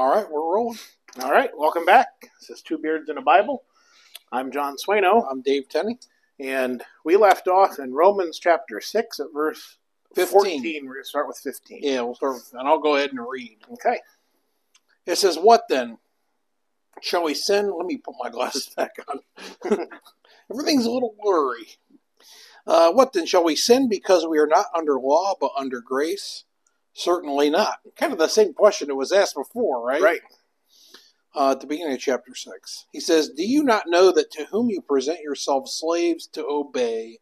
All right, we're rolling. All right, welcome back. This is Two Beards in a Bible. I'm John Swano, I'm Dave Tenney. and we left off in Romans chapter 6 at verse 15. 14. We're going to start with 15. Yeah, we'll start with, and I'll go ahead and read. Okay. It says, What then? Shall we sin? Let me put my glasses back on. Everything's a little blurry. Uh, what then? Shall we sin because we are not under law but under grace? Certainly not. Kind of the same question that was asked before, right? Right. uh, at the beginning of chapter 6. He says, Do you not know that to whom you present yourselves slaves to obey,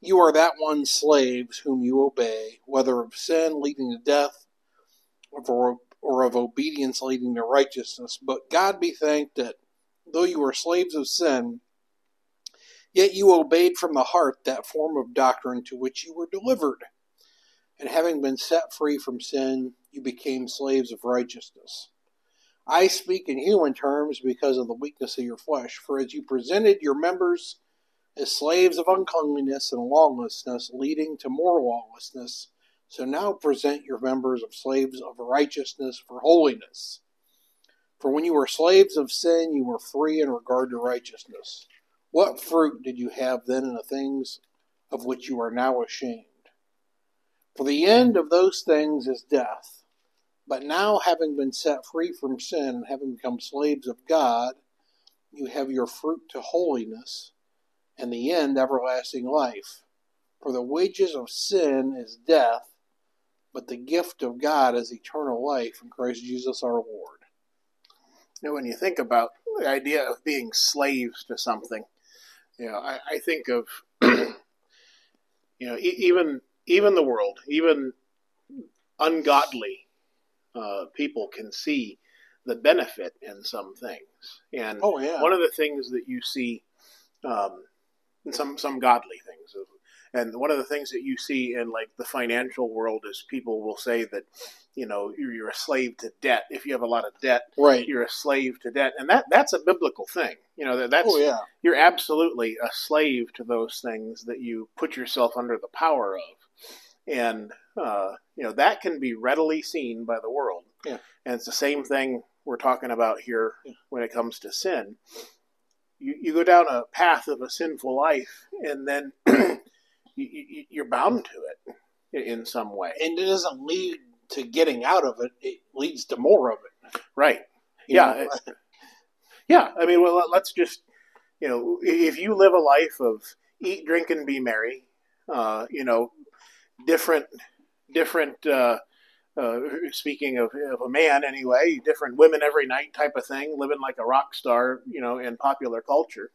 you are that one slaves whom you obey, whether of sin leading to death or, or of obedience leading to righteousness? But God be thanked that though you were slaves of sin, yet you obeyed from the heart that form of doctrine to which you were delivered. And having been set free from sin, you became slaves of righteousness. I speak in human terms because of the weakness of your flesh. For as you presented your members as slaves of uncleanliness and lawlessness, leading to more lawlessness, so now present your members of slaves of righteousness for holiness. For when you were slaves of sin, you were free in regard to righteousness. What fruit did you have then in the things of which you are now ashamed? For the end of those things is death. But now, having been set free from sin and having become slaves of God, you have your fruit to holiness, and the end everlasting life. For the wages of sin is death, but the gift of God is eternal life in Christ Jesus our Lord. Know, when you think about the idea of being slaves to something, you know, I, I think of, you know, e- even even the world, even ungodly uh, people can see the benefit in some things. And Oh, yeah. one of the things that you see, um, in some some godly things, and one of the things that you see in like the financial world is people will say that, you know, you're, you're a slave to debt. If you have a lot of debt, Right. you're a slave to debt, and that that's a biblical thing. You know that that's Oh, yeah. you're absolutely a slave to those things that you put yourself under the power of, and uh, you know that can be readily seen by the world. Yeah. and it's the same thing we're talking about here Yeah. when it comes to sin. You you go down a path of a sinful life, and then you, you, you're bound to it in- some way. And it doesn't lead to getting out of it, it leads to more of it. Right. You Yeah, it- Yeah, I mean, well, let- let's just, you know, if you live a life of eat, drink, and be merry, uh, you know, different, different. Uh, uh, speaking of, of a man, anyway, different women every night type of thing, living like a rock star, you know, in popular culture,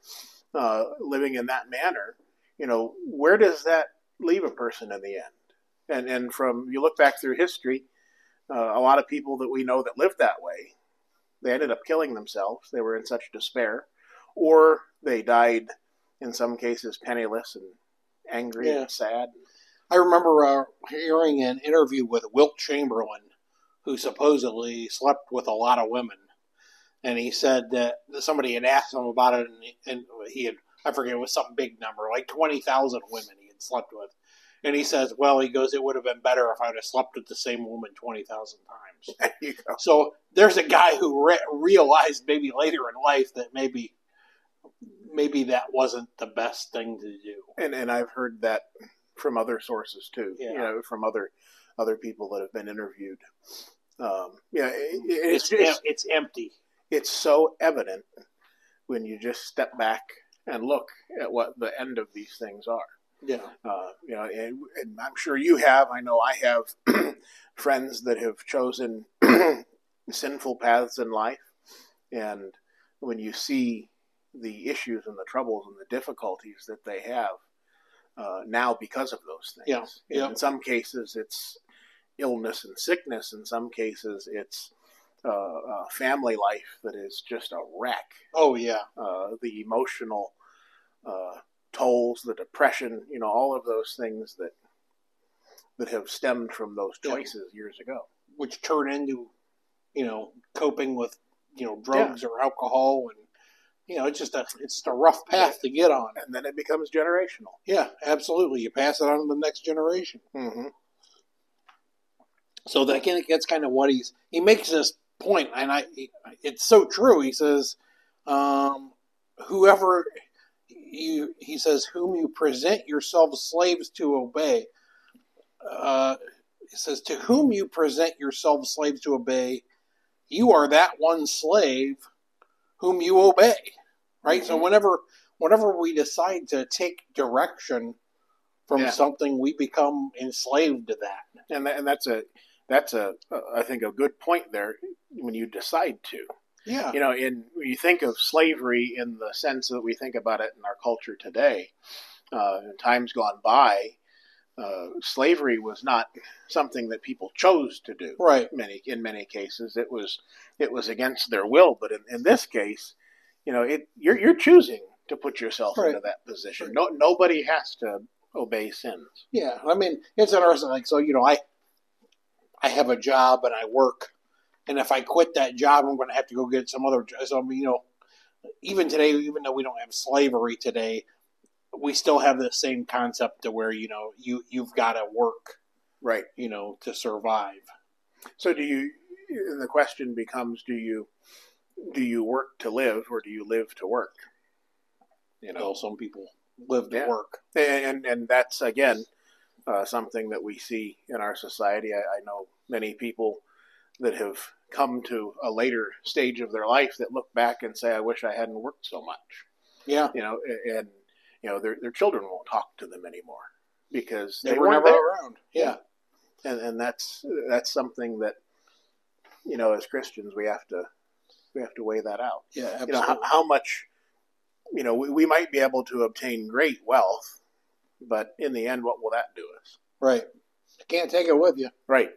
uh, living in that manner. You know, where does that leave a person in the end? And and from you look back through history, uh, a lot of people that we know that lived that way they ended up killing themselves. They were in such despair, or they died in some cases penniless and angry Yeah. and sad. I remember uh, hearing an interview with Wilt Chamberlain, who supposedly slept with a lot of women, and he said that somebody had asked him about it, and he, and he had I forget it was some big number, like twenty thousand women he had slept with, and he says, "Well, he goes, it would have been better if I'd have slept with the same woman twenty thousand times." There. So there's a guy who re- realized maybe later in life that maybe maybe that wasn't the best thing to do. And and I've heard that from other sources too. Yeah. You know, from other other people that have been interviewed. Um, yeah, it, it- It's it's just, it's empty. it's so evident when you just step back and look at what the end of these things are. Yeah. uh, you know, and, and I'm sure you have. I know I have friends that have chosen sinful paths in life, and when you see the issues and the troubles and the difficulties that they have uh, now because of those things, Yeah, yeah. in some cases it's illness and sickness. In some cases it's uh, uh, family life that is just a wreck Oh yeah. uh, the emotional uh, tolls, the depression, you know, all of those things that that have stemmed from those Yeah. choices years ago. Which turn into, you know, coping with, you know, drugs or alcohol and you know, it's just a it's just a rough path to get on. And then it becomes generational. Yeah, absolutely. You pass it on to the next generation. Mm-hmm. So that of, that's kind of what he's he makes this point, and I it's so true. He says, um, "Whoever you," he says, "whom you present yourselves slaves to obey." Uh, he says, "To whom you present yourselves slaves to obey, you are that one slave whom you obey." Right. So Mhm. whenever whenever we decide to take direction from Yeah. something, we become enslaved to that. and that, and that's a that's a I think a good point there when you decide to. Yeah. You know, in when you think of slavery in the sense that we think about it in our culture today, uh, in times gone by, uh, slavery was not something that people chose to do. Right. Many in many cases, it was it was against their will. But in, in this case, you know, it you're you're choosing to put yourself Right. into that position. No, nobody has to obey sins. Yeah, I mean, it's interesting. Like, so you know, I I have a job and I work, and if I quit that job, I'm going to have to go get some other. job. So I mean, you know, even today, even though we don't have slavery today, we still have the same concept to where you know you you've got to work, Right. you know, to survive. So do you? And the question becomes: Do you do you work to live, or do you live to work? You know, know, some people live to Yeah. work. and and that's again uh, something that we see in our society. I, I know many people that have come to a later stage of their life that look back and say, "I wish I hadn't worked so much." Yeah, You know, and you know their their children won't talk to them anymore because they, they, were never there. around. Yeah, and and that's that's something that you know as Christians we have to we have to weigh that out. yeah, Absolutely. You know how, how much you know we, we might be able to obtain great wealth, but in the end, what will that do us? right. Can't take it with you. Right,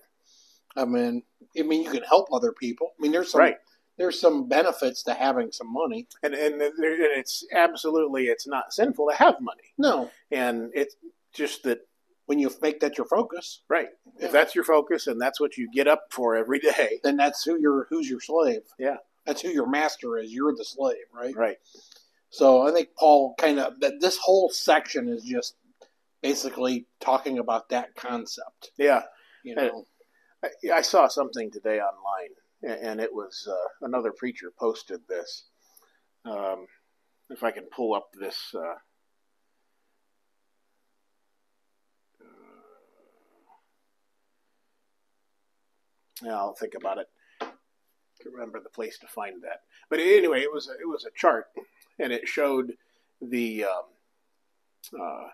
I mean, I mean, you can help other people. I mean, there's some right, there's some benefits to having some money. and and, there, it's absolutely it's not sinful to have money, No, and it's just that when you make that your focus, right. Yeah. If that's your focus and that's what you get up for every day, then that's who your who's your slave. Yeah. that's who your master is. You're the slave, right? right, So I think Paul kind of that this whole section is just basically talking about that concept. yeah. You know, I, I saw something today online, and it was uh, another preacher posted this. Um, if I can pull up this. Uh, yeah, I'll think about it. Remember the place to find that. But anyway, it was a, it was a chart, and it showed the um, uh,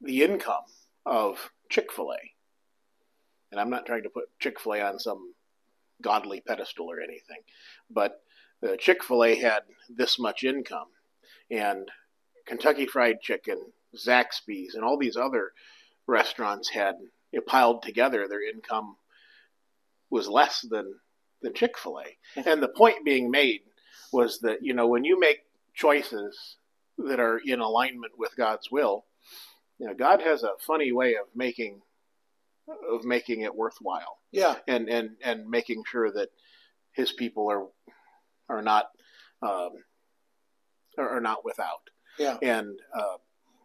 the income of Chick Fil A and I'm not trying to put Chick fil A on some godly pedestal or anything, but the Chick fil A had this much income, and Kentucky Fried Chicken, Zaxby's, and all these other restaurants had you know, piled together, their income was less than, than Chick fil A. And the point being made was that, you know, when you make choices that are in alignment with God's will, you know, God has a funny way of making of making it worthwhile yeah, and and and making sure that his people are are not um, are not without. yeah, And uh,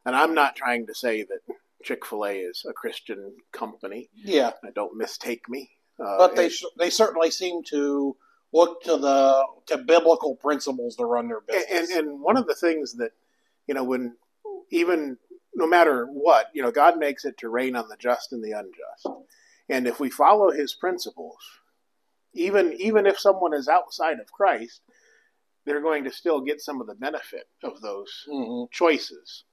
and I'm not trying to say that Chick Fil A is a Christian company. yeah. Uh, Don't mistake me. Uh, But they and, they certainly seem to look to the to biblical principles to run their business. and and one of the things that you know when even no matter what you know God makes it to rain on the just and the unjust, and if we follow His principles, even even if someone is outside of Christ, they're going to still get some of the benefit of those Mhm. choices.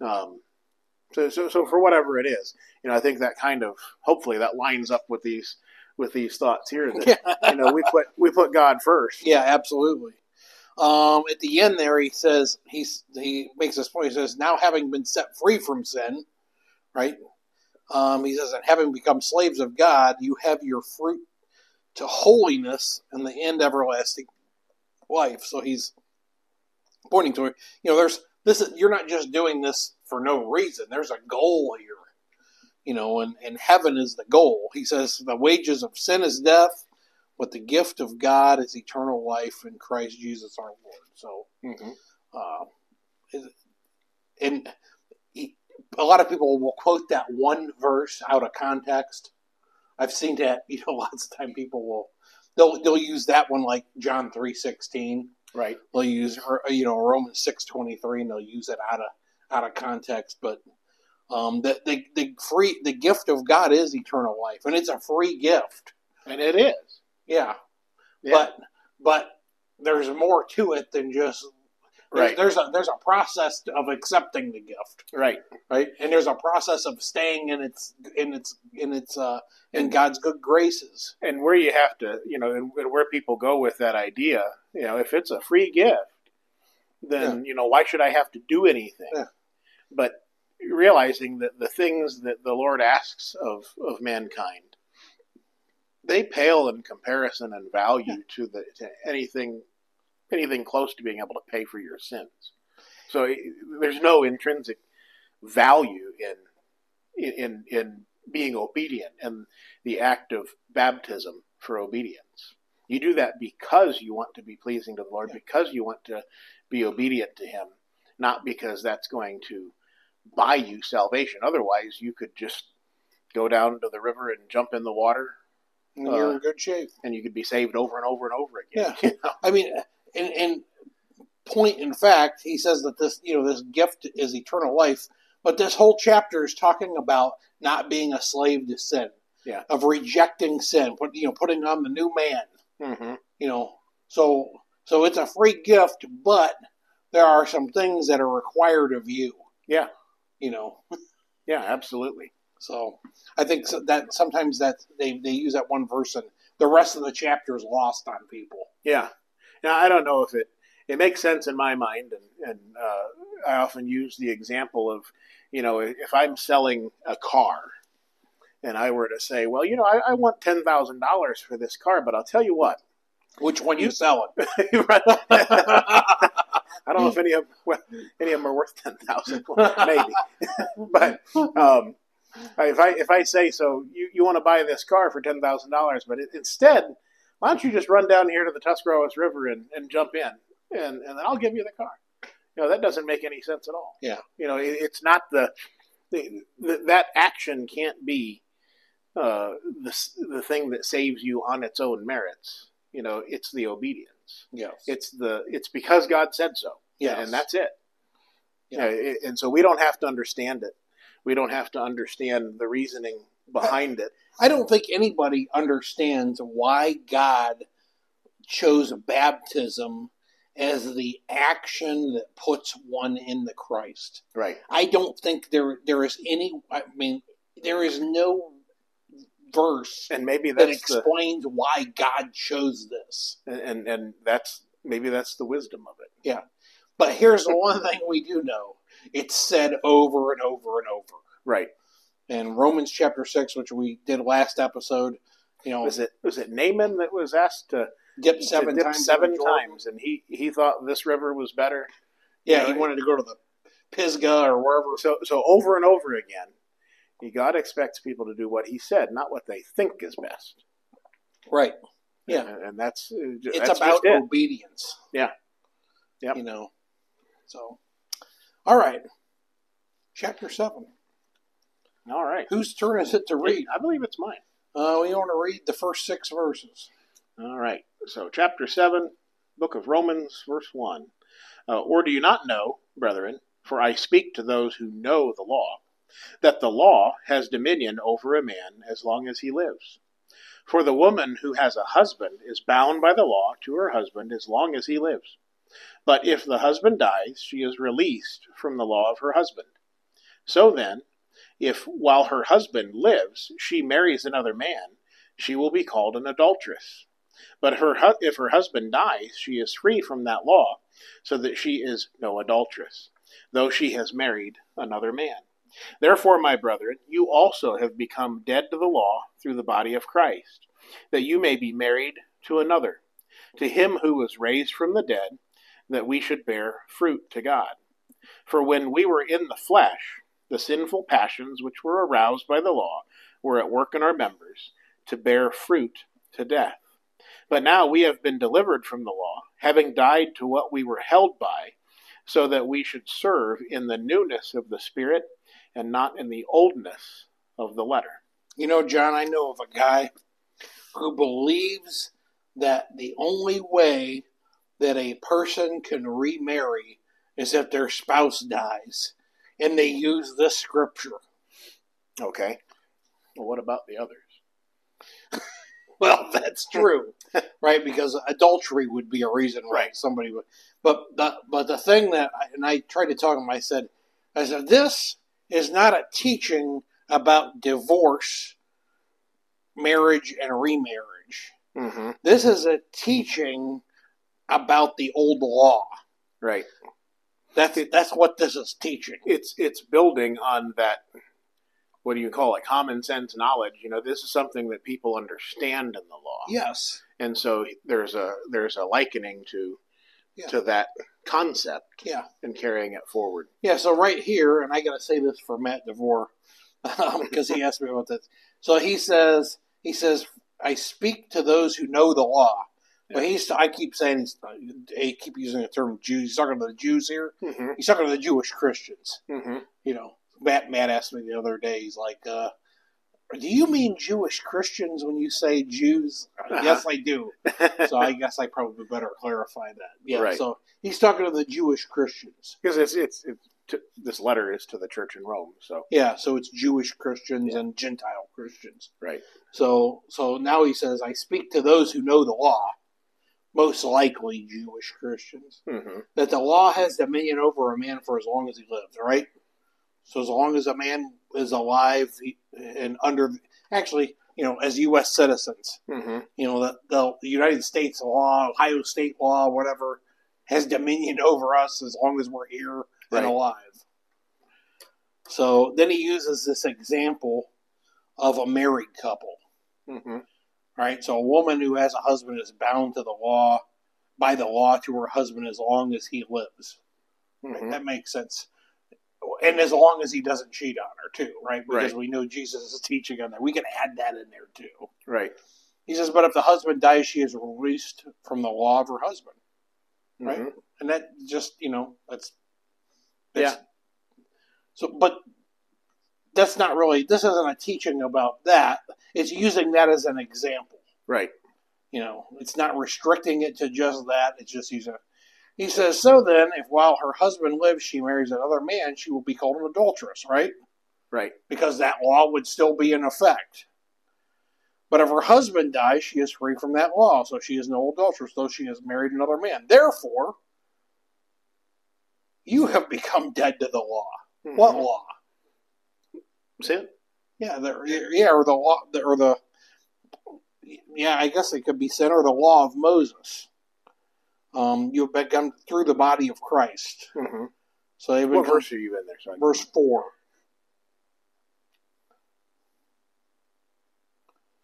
Um, so, so, so for whatever it is, you know, I think that kind of hopefully that lines up with these with these thoughts here. That you know, we put we put God first. Yeah, absolutely. Um, at the end there, he says he's he makes this point. He says, "Now having been set free from sin, right? Um, he says, and having become slaves of God, you have your fruit to holiness and the end everlasting life." So he's pointing to it. You know, there's this. Is, you're not just doing this for no reason. There's a goal here. You know, and, and heaven is the goal. He says, "The wages of sin is death." But the gift of God is eternal life in Christ Jesus our Lord. So, Mhm. uh, and a lot of people will quote that one verse out of context. I've seen that, you know, lots of time people will they'll they'll use that one like John three sixteen. Right. They'll use you know Romans six twenty three, and they'll use it out of out of context. But um, the, the the free the gift of God is eternal life, and it's a free gift. And it is. Yeah, Yeah. but but there's more to it than just there's, Right. There's a there's a process of accepting the gift, Right. right? And there's a process of staying in its in its in its uh in God's good graces. and where you have to, you know, and, and where people go with that idea, you know, if it's a free gift, then you know why should I have to do anything? Yeah. But realizing that the things that the Lord asks of of mankind, they pale in comparison and value to the to anything anything close to being able to pay for your sins. So it- there's no intrinsic value in in in being obedient and the act of baptism for obedience. You do that because you want to be pleasing to the Lord, because you want to be obedient to Him, not because that's going to buy you salvation. Otherwise, you could just go down to the river and jump in the water, And you're Uh, in good shape. and you could be saved over and over and over again. Yeah. You know? I mean, and, and point in fact, he says that this you know this gift is eternal life, but this whole chapter is talking about not being a slave to sin, Yeah. of rejecting sin, put you know putting on the new man. hmm you know so so it's a free gift but there are some things that are required of you Yeah. you know Yeah, absolutely. So i think that sometimes that they, they use that one verse and the rest of the chapter is lost on people. Yeah. Now I don't know if it it makes sense in my mind, and and uh, I often use the example of, you know, if I'm selling a car, and I were to say, well, you know, I, I want ten thousand dollars for this car, but I'll tell you what, which one you selling? I don't know if any of well, any of them are worth ten thousand, maybe, but um, if I if I say so, you, you want to buy this car for ten thousand dollars, but it, instead, why don't you just run down here to the Tuscarawas River and, and jump in, and and then I'll give you the car. You know that doesn't make any sense at all. Yeah. you know it, it's not the, the, the that action can't be uh, the the thing that saves you on its own merits. You know, it's the obedience. yes It's the it's because God said so. Yeah. and that's it. Yeah. Yeah, it- and so we don't have to understand it. We don't have to understand the reasoning behind it. i don't think anybody understands why god chose baptism as the action that puts one in the christ Right. I don't think there there is any. I mean, there is no verse And maybe that that's the explains why God chose this. and, and and that's maybe that's the wisdom of it. Yeah. But here's the one thing we do know: it's said over and over and over. Right. And Romans chapter six, which we did last episode, you know, Was it was it Naaman that was asked to, dip to seven dip times. seven times, and he he thought this river was better. Yeah, You he wanted to go to the Pisgah or wherever. So so over and over again, God expects people to do what He said, not what they think is best. Right. Yeah. and, and that's uh, It's that's about it. obedience. Yeah. Yeah. You know. So, all right. Chapter seven. All right. Whose turn is it to read? I believe it's mine. Uh, we want to read the first six verses. All right. So, chapter 7, book of Romans, verse 1. Uh, or do you not know, brethren, for I speak to those who know the law, that the law has dominion over a man as long as he lives? For the woman who has a husband is bound by the law to her husband as long as he lives. But if the husband dies, she is released from the law of her husband. So then, if while her husband lives she marries another man, she will be called an adulteress. But her if her husband dies, she is free from that law, so that she is no adulteress, though she has married another man. Therefore, my brethren, you also have become dead to the law through the body of Christ, that you may be married to another, to him who was raised from the dead, that we should bear fruit to God. For when we were in the flesh, the sinful passions which were aroused by the law were at work in our members, to bear fruit to death. But now we have been delivered from the law, having died to what we were held by, so that we should serve in the newness of the Spirit and not in the oldness of the letter. You know, John, I know of a guy who believes that the only way that a person can remarry is if their spouse dies. And they use this scripture. Okay. Well, what about the others? Well, that's true, right? Because adultery would be a reason Right. somebody would. But the but the thing that I, and I tried to talk to him, I said, I said this is not a teaching about divorce, marriage, and remarriage. Mm-hmm. This is a teaching about the old law. Right. That's that's what this is teaching. It's it's building on that. What do you call it? Common sense knowledge. You know, this is something that people understand in the law, Yes. and so there's a there's a likening to Yeah. to that concept Yeah. and carrying it forward. Yeah, so right here, and I got to say this for Matt DeVore um, because he asked me about this. So he says, he says, I speak to those who know the law. But he's, I keep saying, he's, I keep using the term Jews. He's talking to the Jews here. Mm-hmm. He's talking to the Jewish Christians. Mm-hmm. You know, Matt, Matt asked me the other day, he's like, uh, do you mean Jewish Christians when you say Jews? Uh-huh. Yes, I do. So I guess I probably better clarify that. Yeah, Right. so he's talking to the Jewish Christians. because it's it's, it's to, this letter is to the church in Rome. So Yeah, so it's Jewish Christians Yeah. and Gentile Christians. right. So so now he says, I speak to those who know the law, most likely Jewish Christians, Mm-hmm. that the law has dominion over a man for as long as he lives, right? So as long as a man is alive he- and under, actually, you know, as U.S. citizens, Mm-hmm. you know, the, the, the United States law, Ohio State law, whatever, has dominion over us as long as we're here Right. and alive. So then he uses this example of a married couple, Mm-hmm. Right? So a woman who has a husband is bound to the law, by the law to her husband as long as he lives. Right? Mhm. That makes sense. And as long as he doesn't cheat on her, too, right? Because Right. we know Jesus is teaching on that. We can add that in there, too. Right. He says, but if the husband dies, she is released from the law of her husband. Right. Mhm. And that just, you know, that's, that's Yeah. So, but that's not really, this isn't a teaching about that. It's using that as an example. Right. You know, it's not restricting it to just that. It's just using it. He says, so then, if while her husband lives, she marries another man, she will be called an adulteress, right? Right. Because that law would still be in effect. But if her husband dies, she is free from that law, so she is no adulteress, though she has married another man. Therefore, you have become dead to the law. What Mhm. Law? Sin. Yeah, the, yeah, or the law, or the yeah, I guess it could be sin or the law of Moses. Um, you have become through the body of Christ. Mm-hmm. So they've What verse are you in there? Sorry. verse four.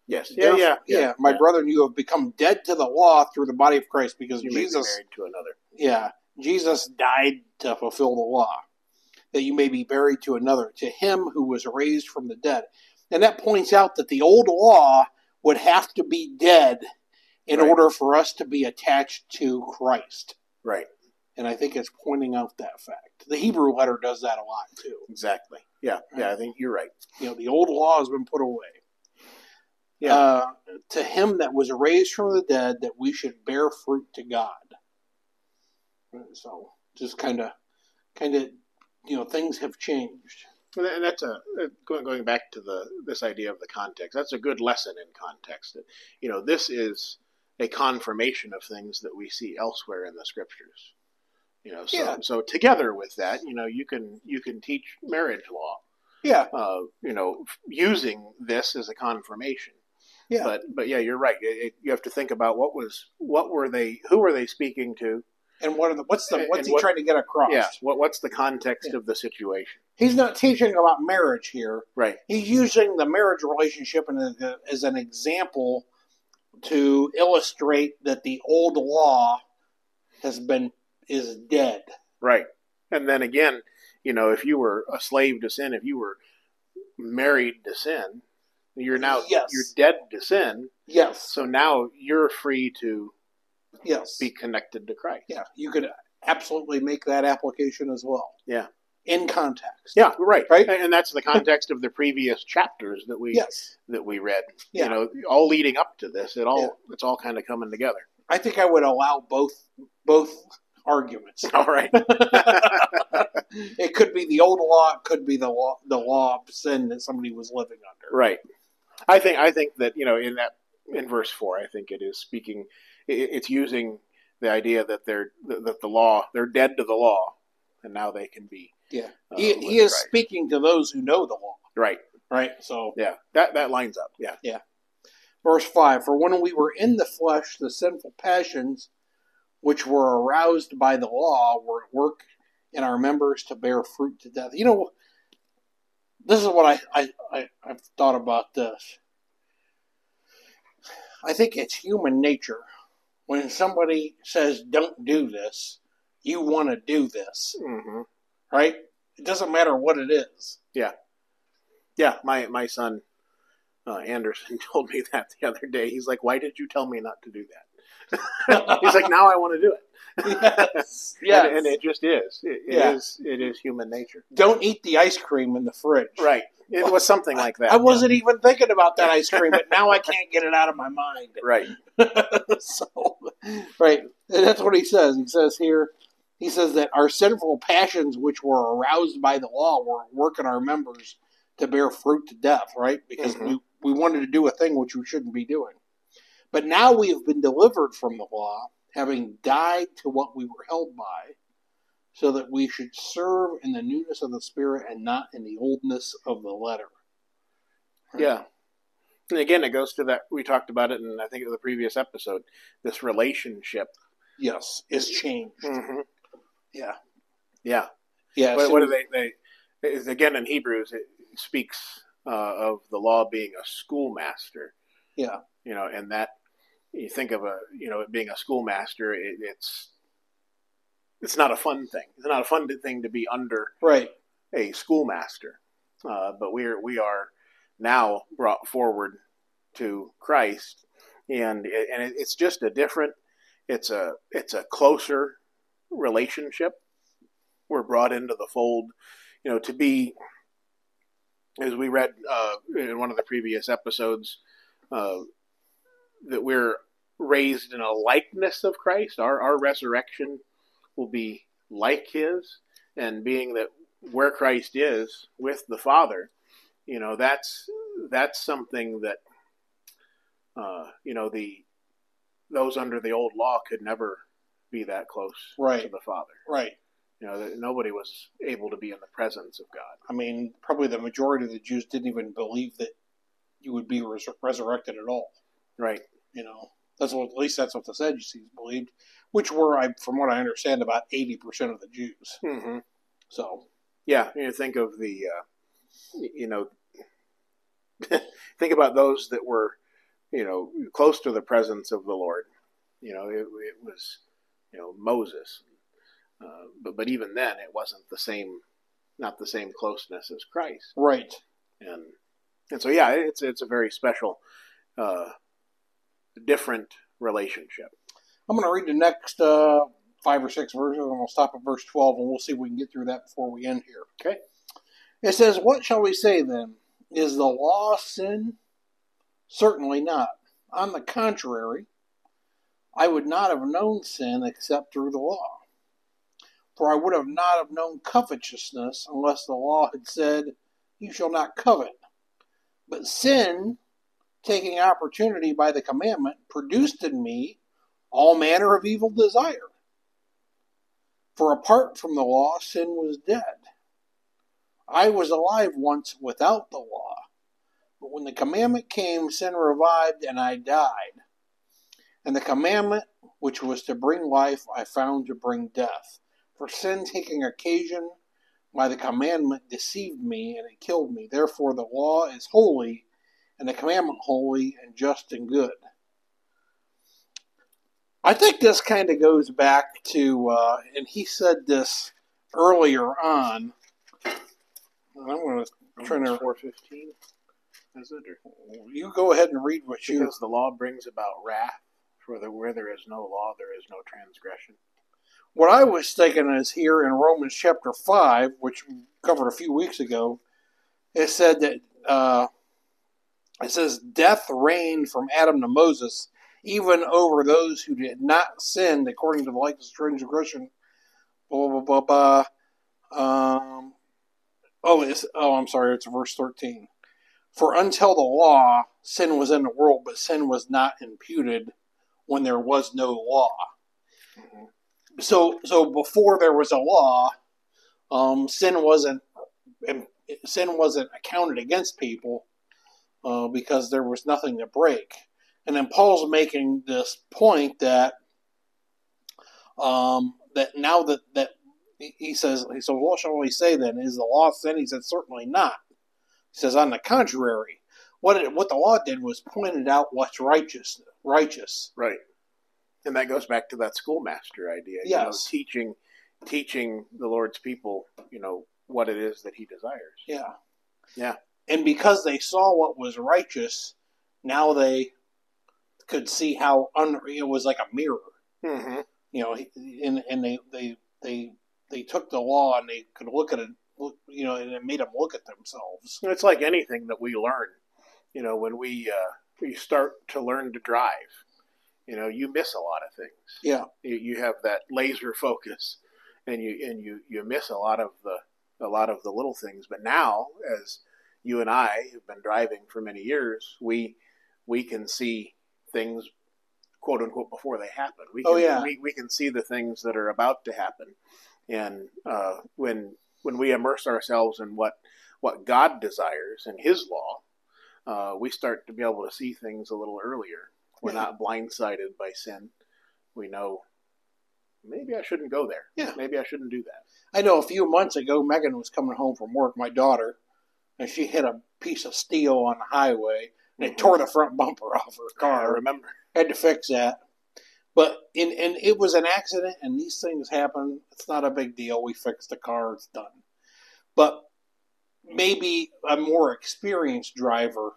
Yes. Yeah. Therefore- Yeah. yeah. My brethren, you have become dead to the law through the body of Christ because You Jesus, married to another. yeah, Jesus died to fulfill the law, that you may be buried to another, to him who was raised from the dead. And that points out that the old law would have to be dead in Right. order for us to be attached to Christ. Right. And I think it's pointing out that fact. The Hebrew letter does that a lot too. Exactly. Yeah. Yeah. I think you're right. You know, the old law has been put away. Yeah. Uh, to him that was raised from the dead, that we should bear fruit to God. So, just kind of, kind of, you know, things have changed. And that's a uh, going going back to the this idea of the context. That's a good lesson in context. That, you know, this is a confirmation of things that we see elsewhere in the scriptures. You know, so Yeah. so together with that, you know, you can you can teach marriage law. Yeah, Uh, you know, using this as a confirmation. yeah, But but yeah, you're right. It, it- you have to think about what was what were they who were they speaking to? And what are the what's the what's he what- trying to get across? Yeah, what what's the context of the situation? He's not teaching about marriage here. Right. He's using the marriage relationship as an example to illustrate that the old law has been is dead. Right. And then again, you know, if you were a slave to sin, if you were married to sin, you're now Yes. you're dead to sin. Yes, So now you're free to yes, be connected to Christ. yeah. You could absolutely make that application as well. Yeah. in context. Yeah, right, Right? and that's the context of the previous chapters that we Yes. that we read. Yeah. You know, all leading up to this, it all Yeah. it's all kind of coming together. I think I would allow both both arguments. All right. it could be the old law, it could be the law the law of sin that somebody was living under. Right. I think I think that you know in that in verse four, I think it is speaking. It- It's using the idea that they're that the law they're dead to the law, and now they can be. Yeah. uh, He, he is Christ. speaking to those who know the law, right. right? So Yeah, that that lines up. Yeah. Verse 5 For when we were in the flesh, the sinful passions which were aroused by the law were at work in our members to bear fruit to death. You know, this is what I, I, I, I've thought about this. I think it's human nature. When somebody says, don't do this, you want to do this, hmm right? It doesn't matter what it is. Yeah, yeah. My my son uh, Anderson told me that the other day. He's like, "Why did you tell me not to do that?" He's like, "Now I want to do it." yes. yes. and, and it just is. It, it Yeah. is- It is human nature. don't eat the ice cream in the fridge. Right. It was something like that. I wasn't even thinking about that ice cream, but now I can't get it out of my mind. Right. so, right, and that's what he says. He says here, he says that our sinful passions, which were aroused by the law, were working our members to bear fruit to death. Right, because Mhm. we we wanted to do a thing which we shouldn't be doing. But now we have been delivered from the law, having died to what we were held by, so that we should serve in the newness of the Spirit and not in the oldness of the letter. Yeah. And again, it goes to that we talked about it, in I think the previous episode. This relationship. Yes, is changed. Mm-hmm. Yeah. Yeah. Yeah. What, so- what do they? They is- again in Hebrews it speaks uh, of the law being a schoolmaster. Yeah. You know, and that you think of a you know it being a schoolmaster, it, it's it's not a fun thing. It's not a fun thing to be under Right. a schoolmaster, uh, but we're we are now brought forward to Christ, and it, and it, it's just a different. It's a it's a closer relationship. We're brought into the fold, you know, to be. As we read uh, in one of the previous episodes, uh, that we're raised in a likeness of Christ. Our our resurrection will be like His, and being that where Christ is with the Father, you know that's that's something that uh, you know the those under the old law could never be that close to the Father. Right. You know, that nobody was able to be in the presence of God. I mean, probably the majority of the Jews didn't even believe that you would be res- resurrected at all. Right. You know, that's what at least that's what the Sadducees believed, which were, I, from what I understand, about eighty percent of the Jews. Mm-hmm. So Yeah, you know, think of the, uh, you know, think about those that were, you know, close to the presence of the Lord. You know, it, it was, you know, Moses, uh, but but even then, it wasn't the same, not the same closeness as Christ. right. And and so yeah, it's it's a very special, uh, different relationship. I'm going to read the next uh, five or six verses, and we'll stop at verse 12, and we'll see if we can get through that before we end here. Okay. It says, What shall we say then? Is the law sin? Certainly not. On the contrary, I would not have known sin except through the law. For I would have not have known covetousness unless the law had said, You shall not covet. But sin, taking opportunity by the commandment, produced in me all manner of evil desire. For apart from the law, sin was dead. I was alive once without the law, but when the commandment came, sin revived and I died. And the commandment, which was to bring life, I found to bring death. For sin taking occasion by the commandment deceived me and it killed me. Therefore, the law is holy, and the commandment holy and just and good. I think this kind of goes back to, uh, and he said this earlier on. I'm going to turn to. four fifteen. Is it? Or, You go ahead and read what you. because the law brings about wrath. For the, where there is no law, there is no transgression. What I was thinking is here in Romans chapter 5, which we covered a few weeks ago, it said that uh, it says death reigned from Adam to Moses, even over those who did not sin according to the likeness of transgression. Blah blah blah blah. blah. Um, oh, it's, oh, I'm sorry. It's verse 13. For until the law, sin was in the world, but sin was not imputed when there was no law. Mhm. So, so before there was a law, um, sin wasn't sin wasn't accounted against people uh, because there was nothing to break. And then Paul's making this point that um, that now that that he says he says what shall we say then is the law sin? He said certainly not. He says on the contrary, what it, what the law did was pointed out what's righteous righteous. Right. And that goes back to that schoolmaster idea. You know, Yes. teaching teaching the Lord's people, you know, what it is that he desires. Yeah. Yeah. And because they saw what was righteous, now they could see how un- it was like a mirror. Mm-hmm. You know, and and they they they they took the law and they could look at it, look, you know, and it made them look at themselves. It's like anything that we learn. You know, when we uh, we start to learn to drive, you know, you miss a lot of things. Yeah. You, you have that laser focus, and you and you you miss a lot of the a lot of the little things. But now, as you and I have been driving for many years, we we can see things quote unquote before they happen. We can, Oh, yeah. we, we can see the things that are about to happen, and uh, when when we immerse ourselves in what what God desires and His law, uh, we start to be able to see things a little earlier. We're Yeah. not blindsided by sin. We know maybe I shouldn't go there. Yeah. Maybe I shouldn't do that. I know a few months ago, Megan was coming home from work, my daughter, and she hit a piece of steel on the highway, and it Mhm. tore the front bumper off her car. I remember. had to fix that. But in and it was an accident, and these things happen. It's not a big deal. We fixed the car. It's done. But maybe a more experienced driver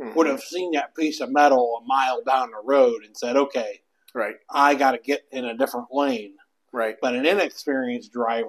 Mhm. would have seen that piece of metal a mile down the road and said, "Okay, Right. I got to get in a different lane." Right. But an inexperienced driver